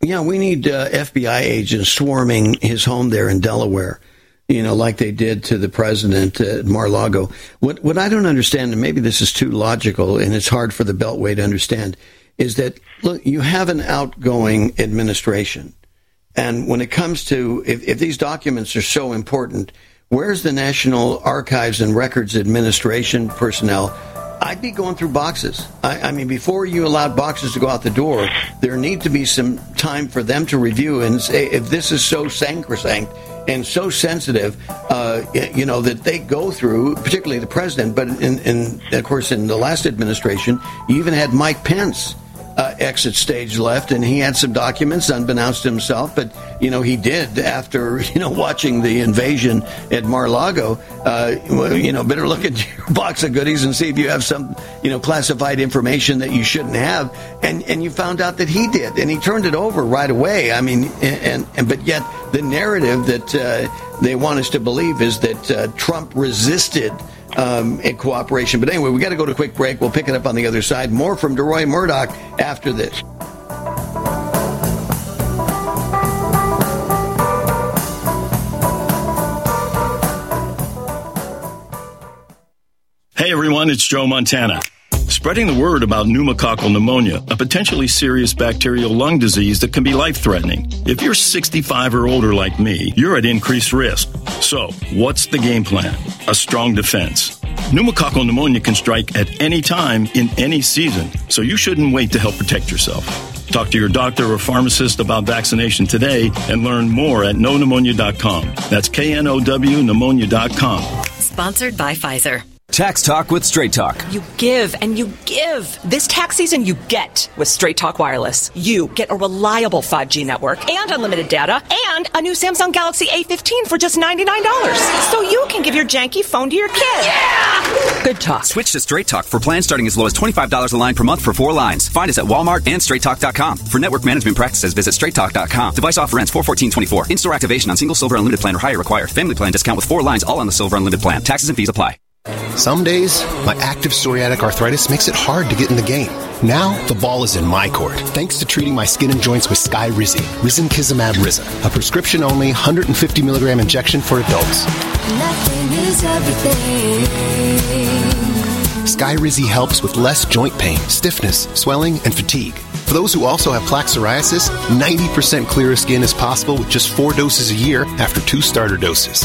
Yeah, we need uh, FBI agents swarming his home there in Delaware. You know, like they did to the president at Mar-Lago. What what I don't understand, and maybe this is too logical, and it's hard for the Beltway to understand, is that look, you have an outgoing administration, and when it comes to if, if these documents are so important, where's the National Archives and Records Administration personnel? I'd be going through boxes. I, I mean, before you allowed boxes to go out the door, there need to be some time for them to review and say if this is so sacrosanct and so sensitive, uh, you know, that they go through, particularly the president, but in, in of course, in the last administration, you even had Mike Pence uh, exit stage left, and he had some documents unbeknownst to himself. But you know, he did after you know watching the invasion at Mar-a-Lago. Uh, you know, better look at your box of goodies and see if you have some you know classified information that you shouldn't have. And and you found out that he did, and he turned it over right away. I mean, and, and but yet the narrative that uh, they want us to believe is that uh, Trump resisted um, in cooperation. But anyway, we got to go to a quick break. We'll pick it up on the other side. More from DeRoy Murdock after this. Hey everyone, it's Joe Montana. Spreading the word about pneumococcal pneumonia, a potentially serious bacterial lung disease that can be life threatening. If you're 65 or older like me, you're at increased risk. So, what's the game plan? A strong defense. Pneumococcal pneumonia can strike at any time in any season, so you shouldn't wait to help protect yourself. Talk to your doctor or pharmacist about vaccination today and learn more at knowpneumonia.com. That's K N O W pneumonia.com. Sponsored by Pfizer. Tax Talk with Straight Talk. You give and you give. This tax season, you get with Straight Talk Wireless. You get a reliable 5G network and unlimited data and a new Samsung Galaxy A15 for just $99. So you can give your janky phone to your kid. Yeah! Good talk. Switch to Straight Talk for plans starting as low as $25 a line per month for four lines. Find us at Walmart and StraightTalk.com. For network management practices, visit StraightTalk.com. Device offer ends 41424. In-store activation on single silver unlimited plan or higher required. Family plan discount with four lines all on the silver unlimited plan. Taxes and fees apply. Some days, my active psoriatic arthritis makes it hard to get in the game. Now, the ball is in my court, thanks to treating my skin and joints with Skyrizi, Risankizumab Riza, a prescription-only 150 milligram injection for adults. Nothing is everything. Skyrizi helps with less joint pain, stiffness, swelling, and fatigue. For those who also have plaque psoriasis, 90% clearer skin is possible with just four doses a year after two starter doses.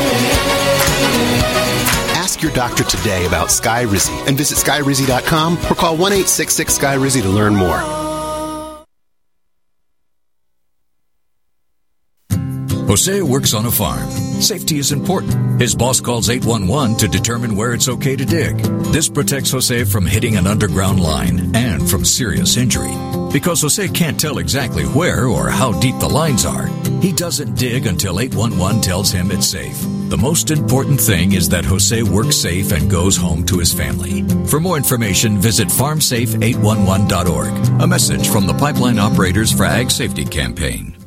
Your doctor today about Skyrizi and visit skyrizi.com or call 1 866 Skyrizi to learn more. Jose works on a farm. Safety is important. His boss calls 811 to determine where it's okay to dig. This protects Jose from hitting an underground line and from serious injury. Because Jose can't tell exactly where or how deep the lines are, he doesn't dig until 811 tells him it's safe. The most important thing is that Jose works safe and goes home to his family. For more information, visit farmsafe811.org. A message from the Pipeline Operators for Ag Safety Campaign.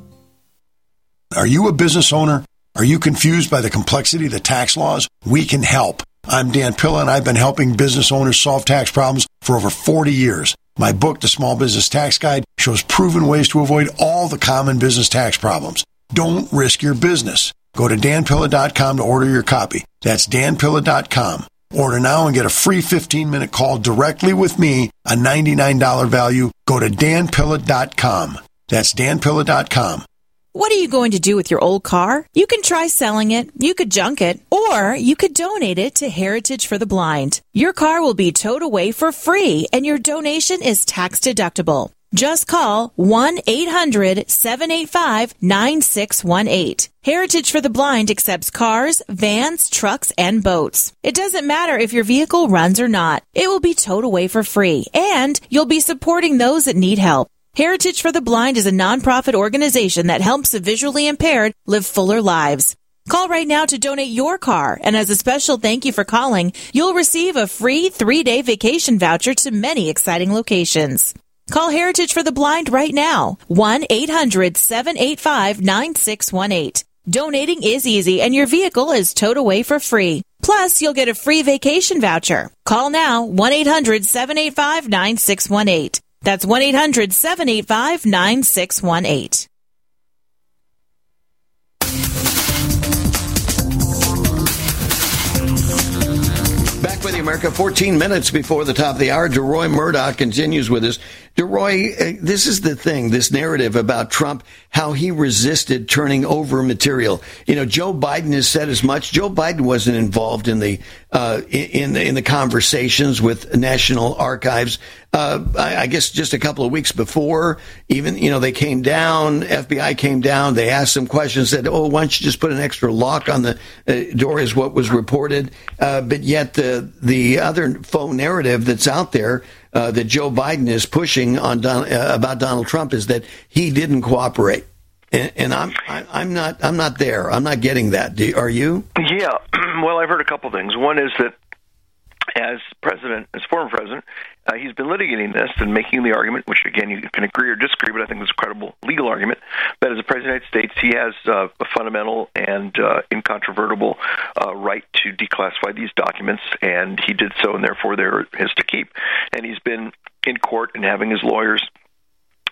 Are you a business owner? Are you confused by the complexity of the tax laws? We can help. I'm Dan Pilla, and I've been helping business owners solve tax problems for over 40 years. My book, The Small Business Tax Guide, shows proven ways to avoid all the common business tax problems. Don't risk your business. Go to danpilla.com to order your copy. That's danpilla.com. Order now and get a free 15 minute call directly with me, a $99 value. Go to danpilla.com. That's danpilla.com. What are you going to do with your old car? You can try selling it, you could junk it, or you could donate it to Heritage for the Blind. Your car will be towed away for free and your donation is tax deductible. Just call 1 800 785 9618. Heritage for the Blind accepts cars, vans, trucks, and boats. It doesn't matter if your vehicle runs or not, it will be towed away for free, and you'll be supporting those that need help. Heritage for the Blind is a nonprofit organization that helps the visually impaired live fuller lives. Call right now to donate your car, and as a special thank you for calling, you'll receive a free three day vacation voucher to many exciting locations. Call Heritage for the Blind right now, 1 800 785 9618. Donating is easy, and your vehicle is towed away for free. Plus, you'll get a free vacation voucher. Call now, 1 800 785 9618. That's 1 800 785 9618. Back with you, America. 14 minutes before the top of the hour. DeRoy Murdock continues with us. DeRoy, uh, this is the thing, this narrative about Trump, how he resisted turning over material. You know, Joe Biden has said as much. Joe Biden wasn't involved in the uh, in in the conversations with National Archives. Uh, I, I, guess just a couple of weeks before, even you know they came down, FBI came down, they asked some questions, said, "Oh, why don't you just put an extra lock on the uh, door?" Is what was reported, uh, but yet the the other faux narrative that's out there uh, that Joe Biden is pushing on Don, uh, about Donald Trump is that he didn't cooperate. And, and I'm I'm not I'm not there. I'm not getting that. Do, are you? Yeah. Well, I've heard a couple things. One is that as president, as former president, uh, he's been litigating this and making the argument, which again you can agree or disagree, but I think it's a credible legal argument that as a president of the United States, he has uh, a fundamental and uh, incontrovertible uh, right to declassify these documents, and he did so, and therefore they're his to keep. And he's been in court and having his lawyers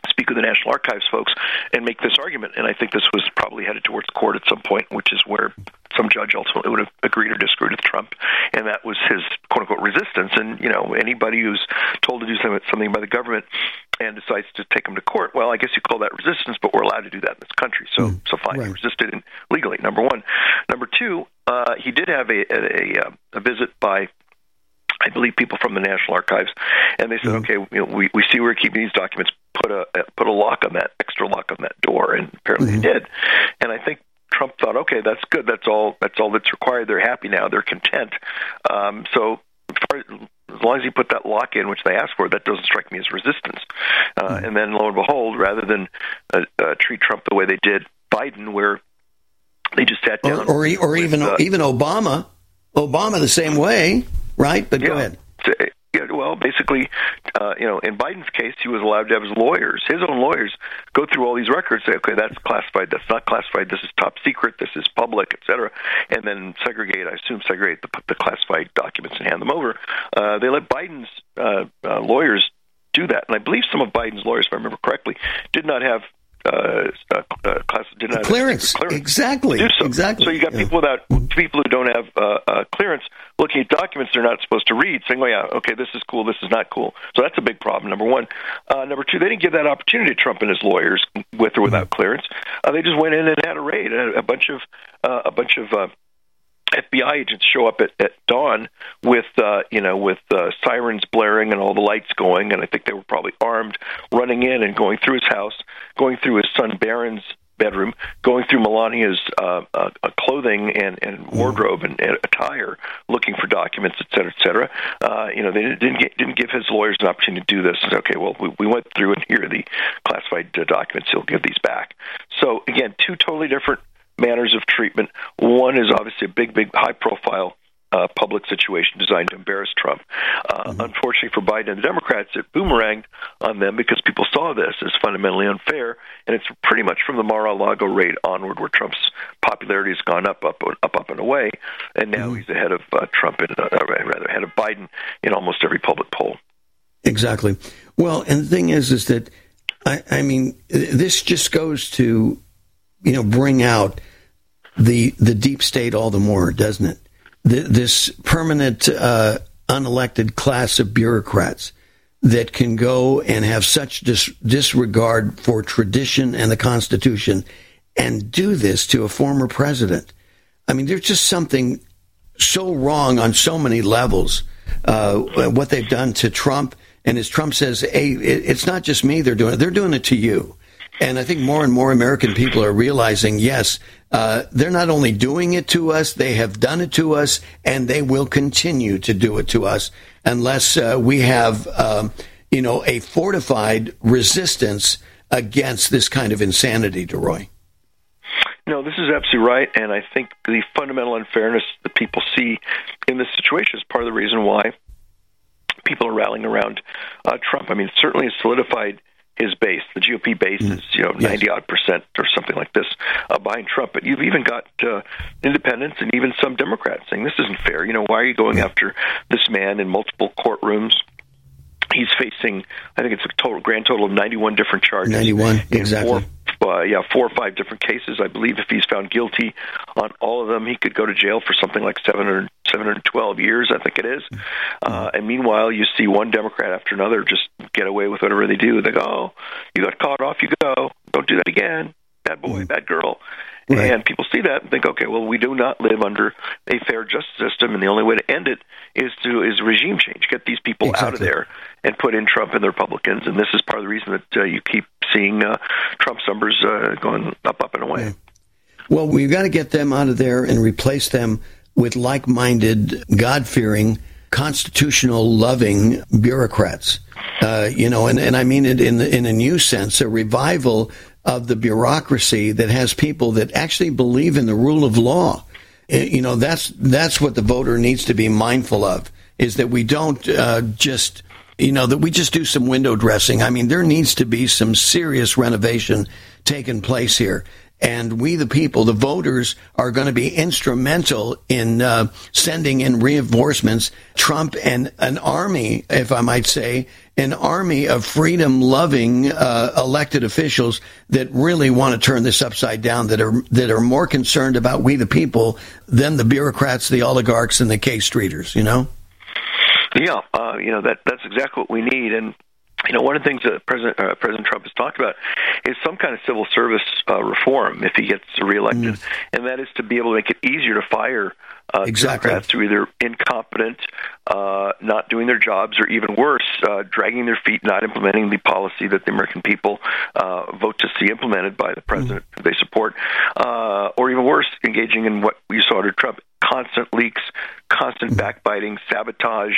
speak with the National Archives folks and make this argument. And I think this was probably headed towards court at some point, which is where some judge ultimately would have agreed or disagreed with Trump, and that was his quote unquote resistance. And you know, anybody who's told to do something by the government and decides to take them to court, well, I guess you call that resistance, but we're allowed to do that in this country. So, mm, so fine, right. he resisted in, legally. Number one, number two, uh, he did have a a, a, a visit by I believe people from the National Archives, and they said, mm-hmm. okay, you know, we we see we're keeping these documents. Put a put a lock on that extra lock on that door, and apparently mm-hmm. they did. And I think Trump thought, okay, that's good. That's all. That's all that's required. They're happy now. They're content. Um, so as as long as he put that lock in, which they asked for, that doesn't strike me as resistance. Uh, mm-hmm. And then lo and behold, rather than uh, uh, treat Trump the way they did Biden, where they just sat down, or or, or with, even uh, even Obama, Obama the same way right? But yeah. go ahead. Yeah, well, basically, uh, you know, in Biden's case, he was allowed to have his lawyers, his own lawyers, go through all these records. Say, okay, that's classified. That's not classified. This is top secret. This is public, etc. And then segregate. I assume segregate the, the classified documents and hand them over. Uh, they let Biden's uh, uh, lawyers do that, and I believe some of Biden's lawyers, if I remember correctly, did not have uh, uh, uh, class clearance. clearance. Exactly. So. Exactly. So you got yeah. people without people who don't have uh, uh, clearance looking at documents they're not supposed to read, saying, "Oh yeah, okay, this is cool, this is not cool." So that's a big problem. Number one. Uh, number two, they didn't give that opportunity to Trump and his lawyers, with or without clearance. Uh, they just went in and had a raid, a, a bunch of uh, a bunch of uh, FBI agents show up at, at dawn with uh, you know with uh, sirens blaring and all the lights going, and I think they were probably armed, running in and going through his house, going through his son Barron's bedroom, going through Melania's uh, uh, clothing and, and wardrobe and, and attire, looking for documents, et cetera, et cetera. Uh, you know, they didn't get, didn't give his lawyers an opportunity to do this. Said, okay, well, we, we went through and here are the classified uh, documents. He'll give these back. So again, two totally different manners of treatment. One is obviously a big, big, high profile uh, public situation designed to embarrass Trump. Uh, mm-hmm. Unfortunately for Biden and the Democrats, it boomeranged on them because people saw this as fundamentally unfair, and it's pretty much from the Mar-a-Lago raid onward where Trump's popularity has gone up, up, up, up and away, and now mm-hmm. he's ahead of uh, Trump, and uh, rather ahead of Biden in almost every public poll. Exactly. Well, and the thing is, is that I, I mean, this just goes to you know bring out the the deep state all the more, doesn't it? This permanent uh, unelected class of bureaucrats that can go and have such dis- disregard for tradition and the Constitution and do this to a former president. I mean, there's just something so wrong on so many levels. Uh, what they've done to Trump, and as Trump says, "Hey, it's not just me; they're doing it. They're doing it to you." And I think more and more American people are realizing, yes, uh, they're not only doing it to us, they have done it to us, and they will continue to do it to us unless uh, we have, um, you know, a fortified resistance against this kind of insanity, DeRoy. No, this is absolutely right, and I think the fundamental unfairness that people see in this situation is part of the reason why people are rallying around uh, Trump. I mean, certainly solidified his base. The GOP base mm. is you know ninety odd percent or something like this uh, behind Trump. But you've even got uh, independents and even some Democrats saying this isn't fair. You know why are you going after this man in multiple courtrooms? He's facing, I think it's a total grand total of 91 different charges. 91, exactly. Four, uh, yeah, four or five different cases. I believe if he's found guilty on all of them, he could go to jail for something like 700, 712 years, I think it is. Uh, and meanwhile, you see one Democrat after another just get away with whatever they do. They go, oh, you got caught off, you go. Don't do that again. Bad boy, mm-hmm. bad girl. Right. And people see that and think, okay, well, we do not live under a fair justice system, and the only way to end it is to is regime change, get these people exactly. out of there, and put in Trump and the Republicans. And this is part of the reason that uh, you keep seeing uh, Trump's numbers uh, going up, up, and away. Well, we've got to get them out of there and replace them with like-minded, God-fearing, constitutional loving bureaucrats. Uh, you know, and, and I mean it in in a new sense, a revival of the bureaucracy that has people that actually believe in the rule of law. Uh, you know, that's that's what the voter needs to be mindful of is that we don't uh, just you know that we just do some window dressing. I mean, there needs to be some serious renovation taking place here and we, the people, the voters, are going to be instrumental in uh, sending in reinforcements. Trump and an army, if I might say, an army of freedom-loving uh, elected officials that really want to turn this upside down. That are that are more concerned about we, the people, than the bureaucrats, the oligarchs, and the K Streeters. You know. Yeah, uh, you know that that's exactly what we need, and you know, one of the things that President uh, President Trump has talked about is some kind of civil service uh, reform if he gets reelected, mm. and that is to be able to make it easier to fire uh, exactly. Democrats who are either incompetent, uh, not doing their jobs, or even worse, uh, dragging their feet, not implementing the policy that the American people uh, vote to see implemented by the president mm. who they support, uh, or even worse, engaging in what we saw under Trump constant leaks, constant backbiting, sabotage,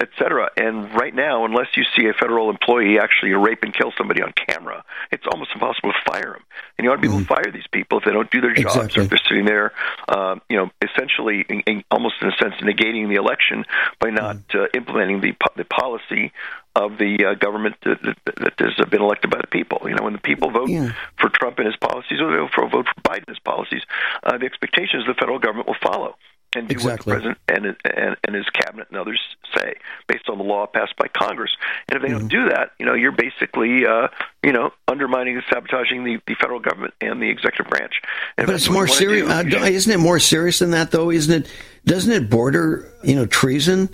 etc. And right now, unless you see a federal employee actually rape and kill somebody on camera, it's almost impossible to fire them. And you ought to be able to mm-hmm. fire these people if they don't do their jobs exactly. or if they're sitting there, uh, you know, essentially, in, in, almost in a sense, negating the election by not mm. uh, implementing the the policy of the uh, government that, that, that has been elected by the people. You know, when the people vote yeah. for Trump and his policies, or they vote for, vote for Biden and his policies, uh, the expectation is the federal government will follow and do exactly. what the president and, and and his cabinet and others say based on the law passed by Congress. And if they mm-hmm. don't do that, you know, you're basically uh, you know undermining and sabotaging the, the federal government and the executive branch. And but it's more serious, uh, isn't it? More serious than that, though, isn't it? Doesn't it border, you know, treason?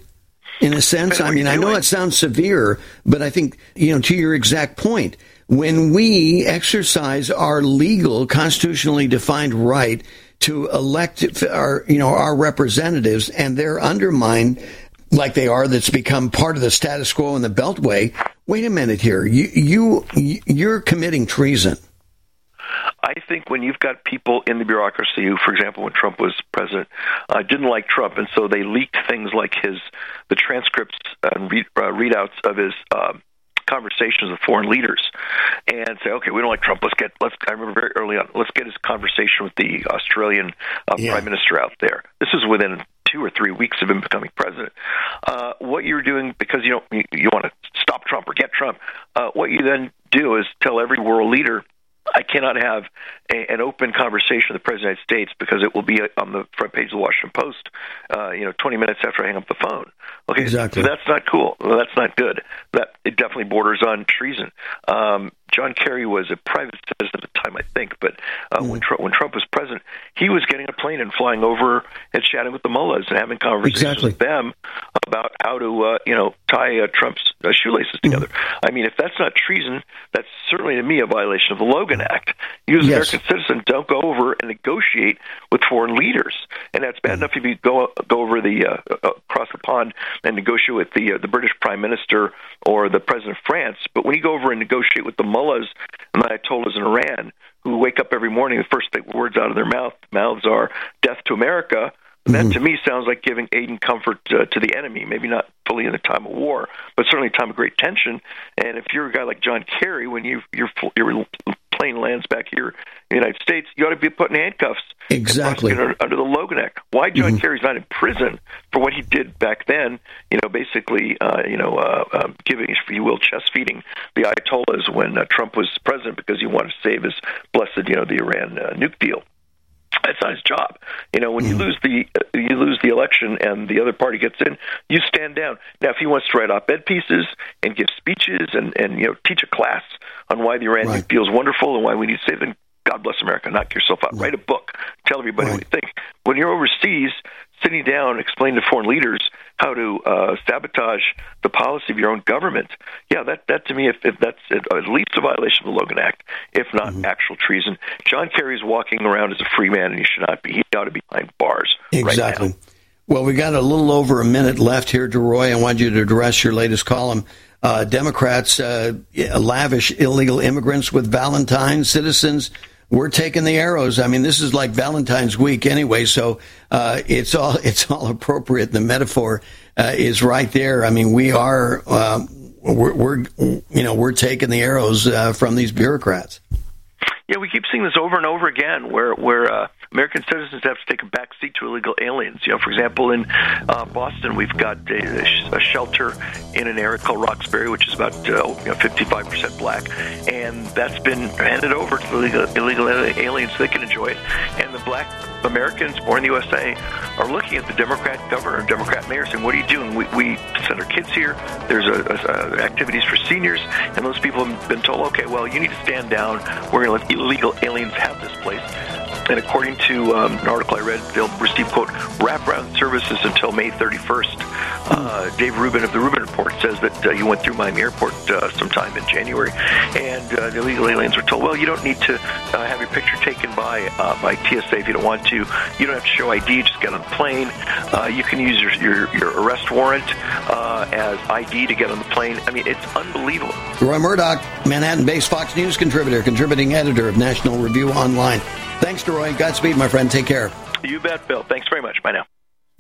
In a sense, I mean, I know it sounds severe, but I think, you know, to your exact point, when we exercise our legal, constitutionally defined right to elect our, you know, our representatives and they're undermined like they are that's become part of the status quo in the Beltway. Wait a minute here. You, you, you're committing treason. I think when you've got people in the bureaucracy who, for example, when Trump was president, uh, didn't like Trump, and so they leaked things like his the transcripts and read, uh, readouts of his uh, conversations with foreign leaders and say, okay, we don't like Trump. Let's get let's. I remember very early on. Let's get his conversation with the Australian uh, yeah. prime minister out there. This is within two or three weeks of him becoming president. Uh, what you're doing because you know you, you want to stop Trump or get Trump. Uh, what you then do is tell every world leader I cannot have a, an open conversation with the President of the United States because it will be on the front page of the Washington Post, uh, you know, 20 minutes after I hang up the phone. Okay, exactly. So that's not cool. That's not good. That it definitely borders on treason. Um, John Kerry was a private citizen at the time, I think, but uh, mm. when, Trump, when Trump was president, he was getting a plane and flying over and chatting with the mullahs and having conversations exactly. with them about how to, uh, you know, tie uh, Trump's uh, shoelaces together. Mm. I mean, if that's not treason, that's certainly to me a violation of the Logan Act. You, as yes. American citizen, don't go over and negotiate with foreign leaders, and that's bad mm. enough if you go go over the uh, uh, across the pond and negotiate with the uh, the British Prime Minister or the President of France. But when you go over and negotiate with the mullahs and the Ayatollahs in Iran, who wake up every morning, the first words out of their mouth mouths are "Death to America." That mm-hmm. to me sounds like giving aid and comfort uh, to the enemy. Maybe not fully in the time of war, but certainly a time of great tension. And if you're a guy like John Kerry, when you your your plane lands back here in the United States, you ought to be put in handcuffs. Exactly under, under, the Logan Act. Why John mm-hmm. Kerry's not in prison for what he did back then? You know, basically, uh, you know, uh, uh, giving, if you will, chest feeding the Ayatollahs when uh, Trump was president because he wanted to save his blessed, you know, the Iran uh, nuke deal. His job. You know, when you mm-hmm. lose the uh, you lose the election and the other party gets in, you stand down. Now, if he wants to write op-ed pieces and give speeches and and you know teach a class on why the Iran right. deal is wonderful and why we need to save them, God bless America. Knock yourself out. Right. Write a book. Tell everybody right. what you think. When you're overseas, sitting down, explain to foreign leaders how to uh, sabotage the policy of your own government. Yeah, that that to me, if, if that's at least a violation of the Logan Act, if not mm-hmm. actual treason. John Kerry's walking around as a free man, and he should not be. He ought to be behind bars. Exactly. Right well, we got a little over a minute left here, DeRoy. I want you to address your latest column. Uh, Democrats uh, lavish illegal immigrants with Valentine citizens we're taking the arrows. I mean, this is like Valentine's week anyway, so uh, it's all it's all appropriate. The metaphor uh, is right there. I mean, we are um, we're, we're, you know we're taking the arrows uh, from these bureaucrats. Yeah, we keep seeing this over and over again, where where uh, American citizens have to take a back seat to illegal aliens. You know, for example, in uh, Boston, we've got a, a shelter in an area called Roxbury, which is about uh, you know, 55% black, and that's been handed over to illegal, illegal aliens so they can enjoy it. And the black Americans born in the USA are looking at the Democrat governor, Democrat mayor, saying, "What are you doing? We, we send our kids here. There's a, a activities for seniors, and those people have been told, okay, well, you need to stand down. We're going to let illegal aliens have this place. And according to um, an article I read, they'll receive, quote, wraparound services until May 31st. Uh, Dave Rubin of the Rubin Report says that uh, you went through Miami Airport uh, sometime in January, and uh, the illegal aliens were told, well, you don't need to uh, have your picture taken by uh, by TSA if you don't want to. You don't have to show ID, just get on the plane. Uh, you can use your, your, your arrest warrant uh, as ID to get on the plane. I mean, it's unbelievable. Roy Murdock, Manhattan based Fox News contributor, contributing editor of National Review Online. Thanks, Roy. Godspeed, my friend. Take care. You bet, Bill. Thanks very much. Bye now.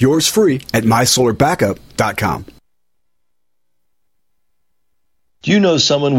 Yours free at mysolarbackup.com. Do you know someone